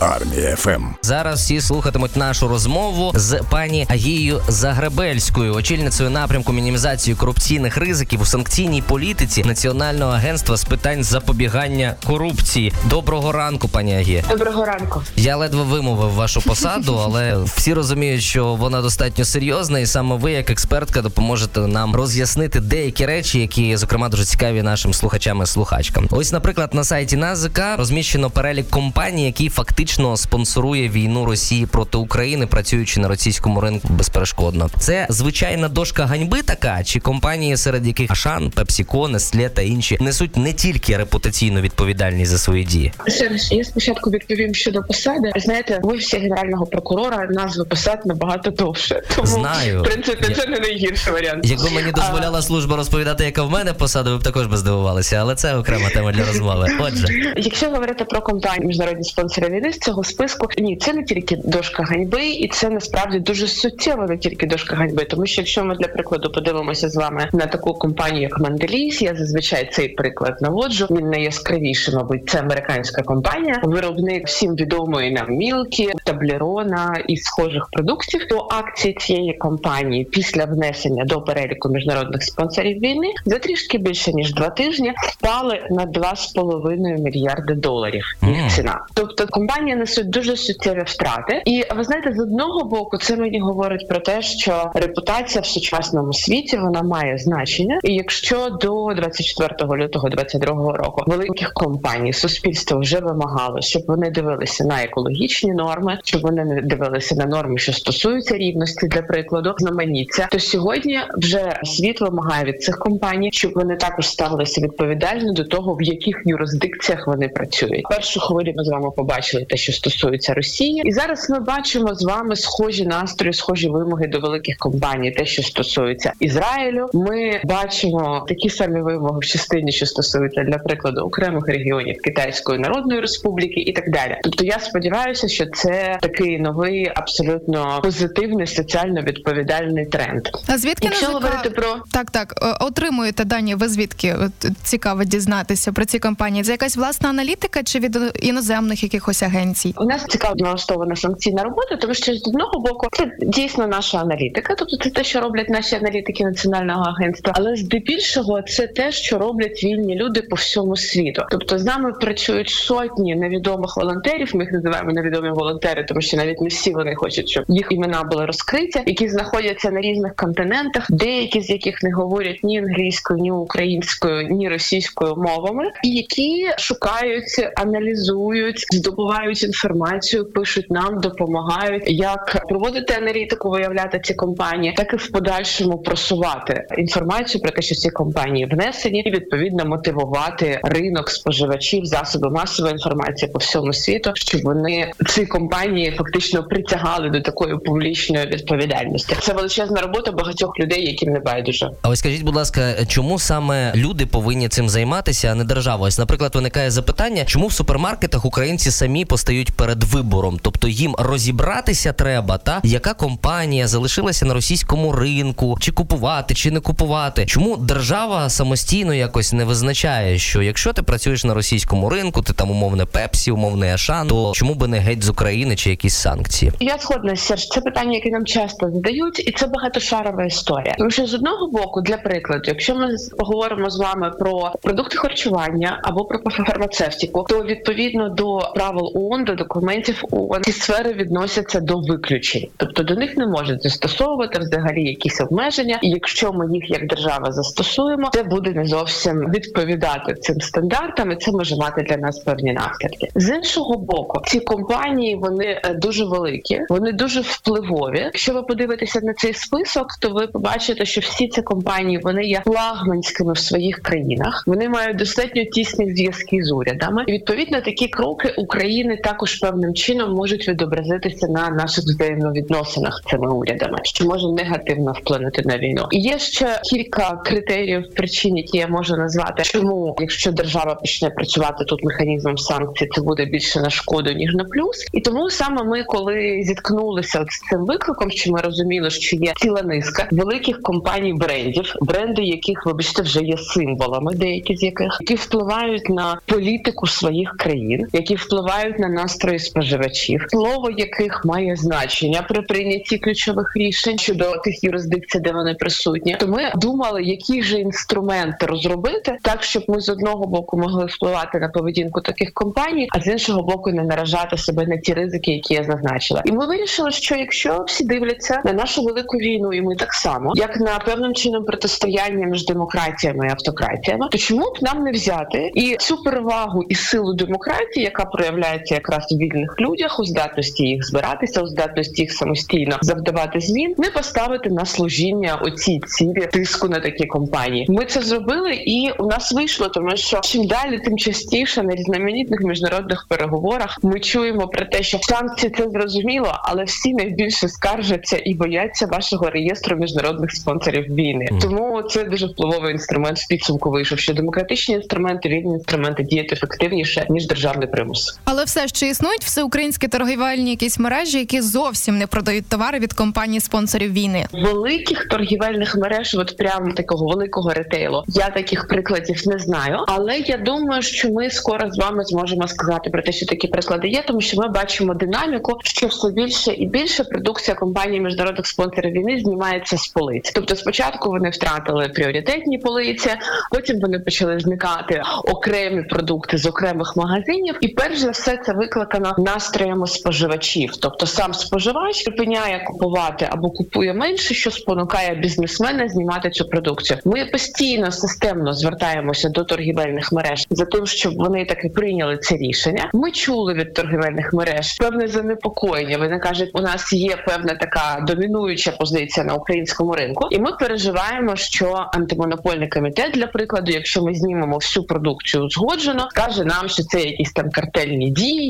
Армія ФМ. Зараз всі слухатимуть нашу розмову з пані Агією Загребельською, очільницею напрямку мінімізації корупційних ризиків у санкційній політиці Національного агентства з питань запобігання корупції. Доброго ранку, пані Агія. Доброго ранку. Я ледве вимовив вашу посаду, але всі розуміють, що вона достатньо серйозна, і саме ви, як експертка, допоможете нам роз'яснити деякі речі, які зокрема дуже цікаві нашим слухачам і слухачкам. Ось, наприклад, на сайті НАЗК розміщено перелік компаній, які фактично спонсорує війну Росії проти України, працюючи на російському ринку безперешкодно. Це звичайна дошка ганьби, така чи компанії, серед яких Ашан, Пепсіко, Нестле та інші несуть не тільки репутаційну відповідальність за свої дії. Зараз я спочатку відповім щодо посади. Знаєте, в офісі генерального прокурора назви посад набагато довше. Тому Знаю. в принципі Я- це не найгірший варіант. Якби мені дозволяла служба розповідати, яка в мене посада, ви б також би здивувалися, але це окрема тема для розмови. Отже, Якщо говорити про компанії міжнародні спонсори війни з цього списку, ні, це не тільки дошка ганьби, і це насправді дуже суттєво не тільки дошка ганьби. Тому що якщо ми для прикладу подивимося з вами на таку компанію, як Манделіс, я зазвичай цей приклад наводжу. Він найяскравіший, мабуть, це американська компанія, виробник всім відомої нам мілки, таблерона і схожих продуктів. То акції цієї компанії після внесення до переліку міжнародних спонсорів війни за трішки більше ніж два тижні впали на 2,5 мільярди доларів. Їх ціна. Тобто компанії несуть дуже суттєві втрати. І ви знаєте, з одного боку, це мені говорить про те, що репутація в сучасному світі вона має значення. І якщо до 24 лютого 22 року великих компаній суспільство вже вимагало, щоб вони дивилися на екологічні норми, щоб вони не дивилися на норми, що стосуються рівності, для прикладу, знаманіття, то сьогодні вже світ вимагає від цих компаній, щоб вони також ставилися відповідально до того, в яких юрисдикціях вони працюють. Першу хвилю ми з вами побачили те, що стосується Росії, і зараз ми бачимо з вами схожі настрої, схожі вимоги до великих компаній, те, що стосується Ізраїлю. Ми бачимо такі самі вимоги в частині, що стосується для прикладу окремих регіонів Китайської Народної Республіки, і так далі. Тобто, я сподіваюся, що це такий новий, абсолютно позитивний соціально відповідальний тренд. А звідки Якщо говорити про так, так е, отримуєте дані? Ви звідки От, цікаво дізнатися про ці компанії? Це якась власна аналітика чи від іноземних якихось агенцій? У нас цікаво налаштована санкційна робота, тому що з одного боку це дійсно наша аналітика, тобто це те, що роблять наші аналітики національного агентства, але здебільшого це те, що роблять вільні люди по всьому світу. Тобто з нами працюють сотні невідомих волонтерів. Ми їх називаємо невідомі волонтери, тому що навіть не всі вони хочуть, щоб їх імена були розкриті, які знаходяться на різних континентах, деякі з яких не говорять ні англійською, ні українською, ні російською мовами, і які шукають, аналізують, здобувають інформацію, пишуть нам, допомагають, як проводити аналітику, виявляти ці компанії, так і в подальшому просувати інформацію про те, що ці компанії внесені, і відповідно мотивувати ринок споживачів, засоби масової інформації по всьому світу, щоб вони ці компанії фактично притягали до такої публічної відповідальності. Це величезна робота багатьох людей, яким не байдуже. а ось скажіть, будь ласка, чому саме люди повинні цим займатися, а не держава? Ось, наприклад, виникає запитання, чому в супермаркетах українці самі постають перед вибором, тобто їм розібратися треба, та яка компанія залишилася на російському ринку, чи купувати, чи не купувати? Чому держава самостійно якось не визначає, що якщо ти працюєш на російському ринку, ти там умовне Пепсі, умовне Ашан, то чому би не геть з України чи якісь санкції? Я згодна Серж, це питання, яке нам часто задають, і це багатошарова історія. Тому що з одного боку, для прикладу, якщо ми поговоримо з вами про продукти харчування або про фармацевтику, то відповідно до правил ООН, до документів ООН, ці сфери відносяться до виключень, тобто до них не можуть застосовувати взагалі якісь обмеження. І якщо ми їх як держава застосуємо, це буде не зовсім відповідати цим стандартам, і це може мати для нас певні наслідки. З іншого боку, ці компанії вони е, дуже великі, вони дуже впливові. Якщо ви подивитеся на цей список, то ви побачите, що всі ці компанії вони є флагманськими в своїх країнах. Вони мають достатньо тісні зв'язки з урядами. І відповідно такі кроки України також певним чином можуть відобразитися на наших взаємовідносинах з цими урядами, що може негативно вплинути на війну. Є ще кілька критеріїв причин, які я можу назвати, чому, якщо держава почне працювати тут механізмом санкцій, це буде більше на шкоду ніж на плюс. І тому саме ми, коли зіткнулися з цим викликом, що ми розуміли, що є ціла низка великих компаній брендів, бренди, яких вибачте вже є символами, деякі з яких які впливають на політику своїх країн, які впливають на на настрої споживачів, слово яких має значення при прийнятті ключових рішень щодо тих юрисдикцій, де вони присутні. То ми думали, які ж інструменти розробити так, щоб ми з одного боку могли впливати на поведінку таких компаній, а з іншого боку не наражати себе на ті ризики, які я зазначила. І ми вирішили, що якщо всі дивляться на нашу велику війну, і ми так само, як на певним чином протистояння між демократіями і автократіями, то чому б нам не взяти і цю перевагу і силу демократії, яка проявляється якраз у вільних людях, у здатності їх збиратися, у здатності їх самостійно завдавати змін, не поставити на служіння оцій цілі тиску на такі компанії. Ми це зробили, і у нас вийшло, тому що чим далі, тим частіше на різноманітних міжнародних переговорах ми чуємо про те, що санкції це зрозуміло, але всі найбільше скаржаться і бояться вашого реєстру міжнародних спонсорів війни. Mm. Тому це дуже впливовий інструмент в підсумку вийшов, що демократичні інструменти, вільні інструменти діють ефективніше ніж державний примус. Але все ще існують всеукраїнські торгівельні якісь мережі, які зовсім не продають товари від компаній спонсорів війни. Великих торгівельних мереж, от прям такого великого ретейлу. Я таких прикладів не знаю, але я думаю, що ми скоро з вами зможемо сказати про те, що такі приклади є, тому що ми бачимо динаміку, що все більше і більше продукція компаній міжнародних спонсорів війни знімається з полиць. Тобто, спочатку вони втратили пріоритетні полиці, потім вони почали зникати окремі продукти з окремих магазинів, і перш за все це викликано настроями споживачів. Тобто сам споживач припиняє купувати або купує менше, що спонукає бізнесмена знімати цю продукцію. Ми постійно системно звертаємося до торгівельних мереж за тим, щоб вони таки прийняли це рішення. Ми чули від торгівельних мереж певне занепокоєння. Вони кажуть, у нас є певна така домінуюча позиція на українському ринку, і ми переживаємо, що антимонопольний комітет, для прикладу, якщо ми знімемо всю продукцію узгоджено, каже нам, що це якісь там картельні дії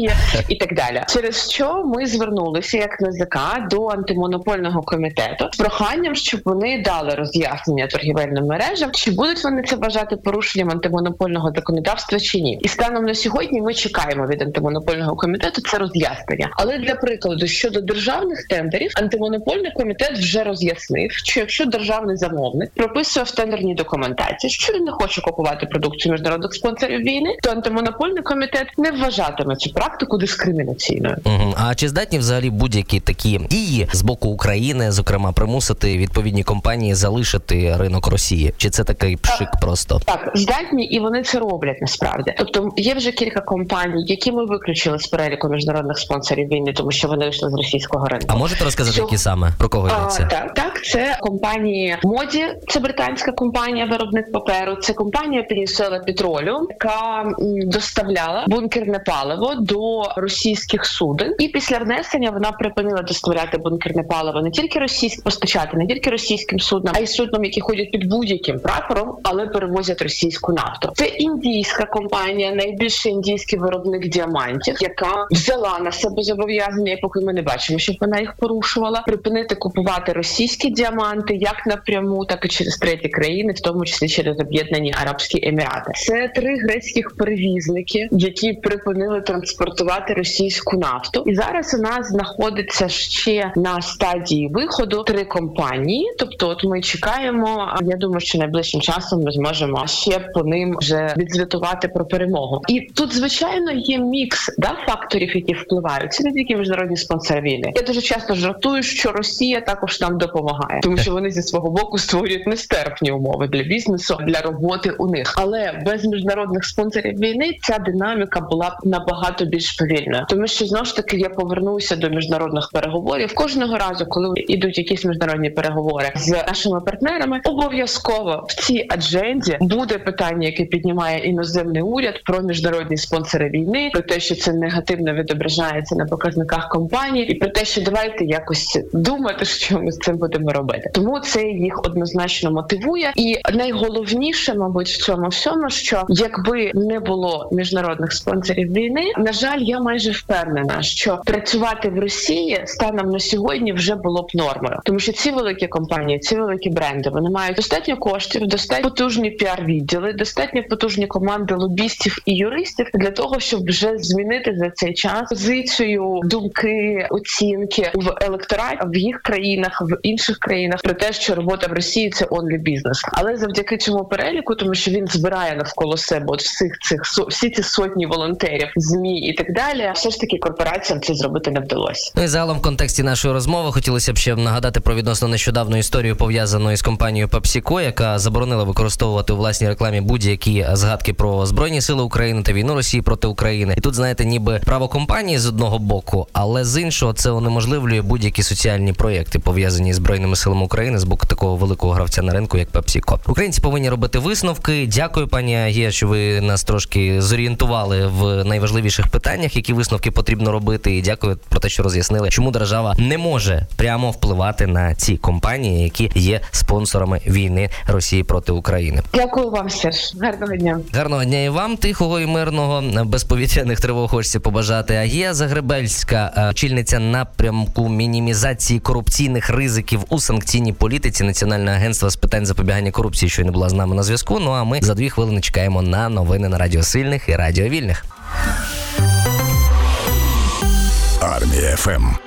і так далі. Через що ми звернулися як НЗК до антимонопольного комітету з проханням, щоб вони дали роз'яснення торгівельним мережам, чи будуть вони це вважати порушенням антимонопольного законодавства чи ні. І станом на сьогодні ми чекаємо від антимонопольного комітету це роз'яснення. Але для прикладу щодо державних тендерів, антимонопольний комітет вже роз'яснив, що якщо державний замовник прописує в тендерній документації, що він не хоче купувати продукцію міжнародних спонсорів війни, то антимонопольний комітет не вважатиме цю практику дискримінаційною. Угу. А чи здатні взагалі будь-які такі дії з боку України, зокрема, примусити відповідні компанії залишити ринок Росії? Чи це такий пшик так, просто так здатні і вони це роблять насправді. Тобто є вже кілька компаній, які ми виключили з переліку міжнародних спонсорів війни, тому що вони вийшли з російського ринку. А можете розказати, що... які саме про кого йдеться? Так, так, це компанії моді, це британська компанія, виробник паперу. Це компанія Пенісела Петролю, яка доставляла бункерне паливо до російських суден, і після внесення вона припинила доставляти бункерне паливо не тільки російськ постачати, не тільки російським суднам, а й суднам, які ходять під будь-яким прапором, але перевозять російську нафту. Це індійська компанія, найбільший індійський виробник діамантів, яка взяла на себе зобов'язання, і поки ми не бачимо, щоб вона їх порушувала, припинити купувати російські діаманти як напряму, так і через треті країни, в тому числі через об'єднані Арабські Емірати. Це три грецьких перевізники, які припинили транспортувати російську нафту, і зараз у нас знаходиться ще на стадії виходу три компанії. Тобто, от ми чекаємо. Я думаю, що найближчим часом ми зможемо ще по ним вже відзвітувати про перемогу. І тут, звичайно, є мікс да факторів, які впливають. Це не тільки міжнародні спонсори війни. Я дуже часто жартую, що Росія також нам допомагає, тому що вони зі свого боку створюють нестерпні умови для бізнесу для роботи у них. Але без міжнародних спонсорів війни ця динаміка була б набагато більш повільною, тому що знову ж таки я повернуся до міжнародних переговорів кожного разу, коли йдуть якісь міжнародні переговори з нашими партнерами. Обов'язково в цій адженді буде питання, яке піднімає іноземний уряд про міжнародні спонсори війни, про те, що це негативно відображається на показниках компанії, і про те, що давайте якось думати, що ми з цим будемо робити. Тому це їх однозначно мотивує. І найголовніше, мабуть, в цьому всьому, що якби не було міжнародних спонсорів війни, на жаль, я майже впевнена, що працювати в Росії станом на сьогодні вже було б нормою, тому що ці великі компанії, ці великі бренди, вони мають достатньо коштів, достатньо потужні піар-відділи, достатньо потужні команди лобістів і юристів для того, щоб вже змінити за цей час позицію, думки, оцінки в електораті в їх країнах, в інших країнах про те, що робота в Росії це онлі бізнес, але завдяки цьому переліку, тому що він збирає навколо себе от всіх цих всі ці сотні волонтерів, змі і так далі. Все ж таки корпораціям це зробити не вдалося. Ну і загалом в контексті нашої розмови хотілося б ще нагадати про відносно нещодавну історію пов'язану із компанією PepsiCo, яка заборонила використовувати у власній рекламі будь-які згадки про збройні сили України та війну Росії проти України. І тут знаєте, ніби право компанії з одного боку, але з іншого це унеможливлює будь-які соціальні проєкти пов'язані з збройними силами України з боку такого великого гравця на ринку, як PepsiCo. Українці повинні робити висновки. Дякую, пані Агія, що ви нас трошки зорієнтували в найважливіших питаннях, які висновки потрібно робити. І дякую про те, що роз'яснили, чому держава не може прямо впливати на ці компанії, які є спонсорами війни Росії проти України. Дякую вам, Серж. Гарного дня. Гарного дня і вам, тихого і мирного, без повітряних тривог хочеться побажати. Агія Загребельська, е, очільниця напрямку мінімізації корупційних ризиків у санкційній політиці Національного агентства з питань запобігання корупції, що не була з нами на зв'язку. Ну а ми за дві хвилини чекаємо на новини на Радіо Сильних і Радіо Вільних. Армія ФМ.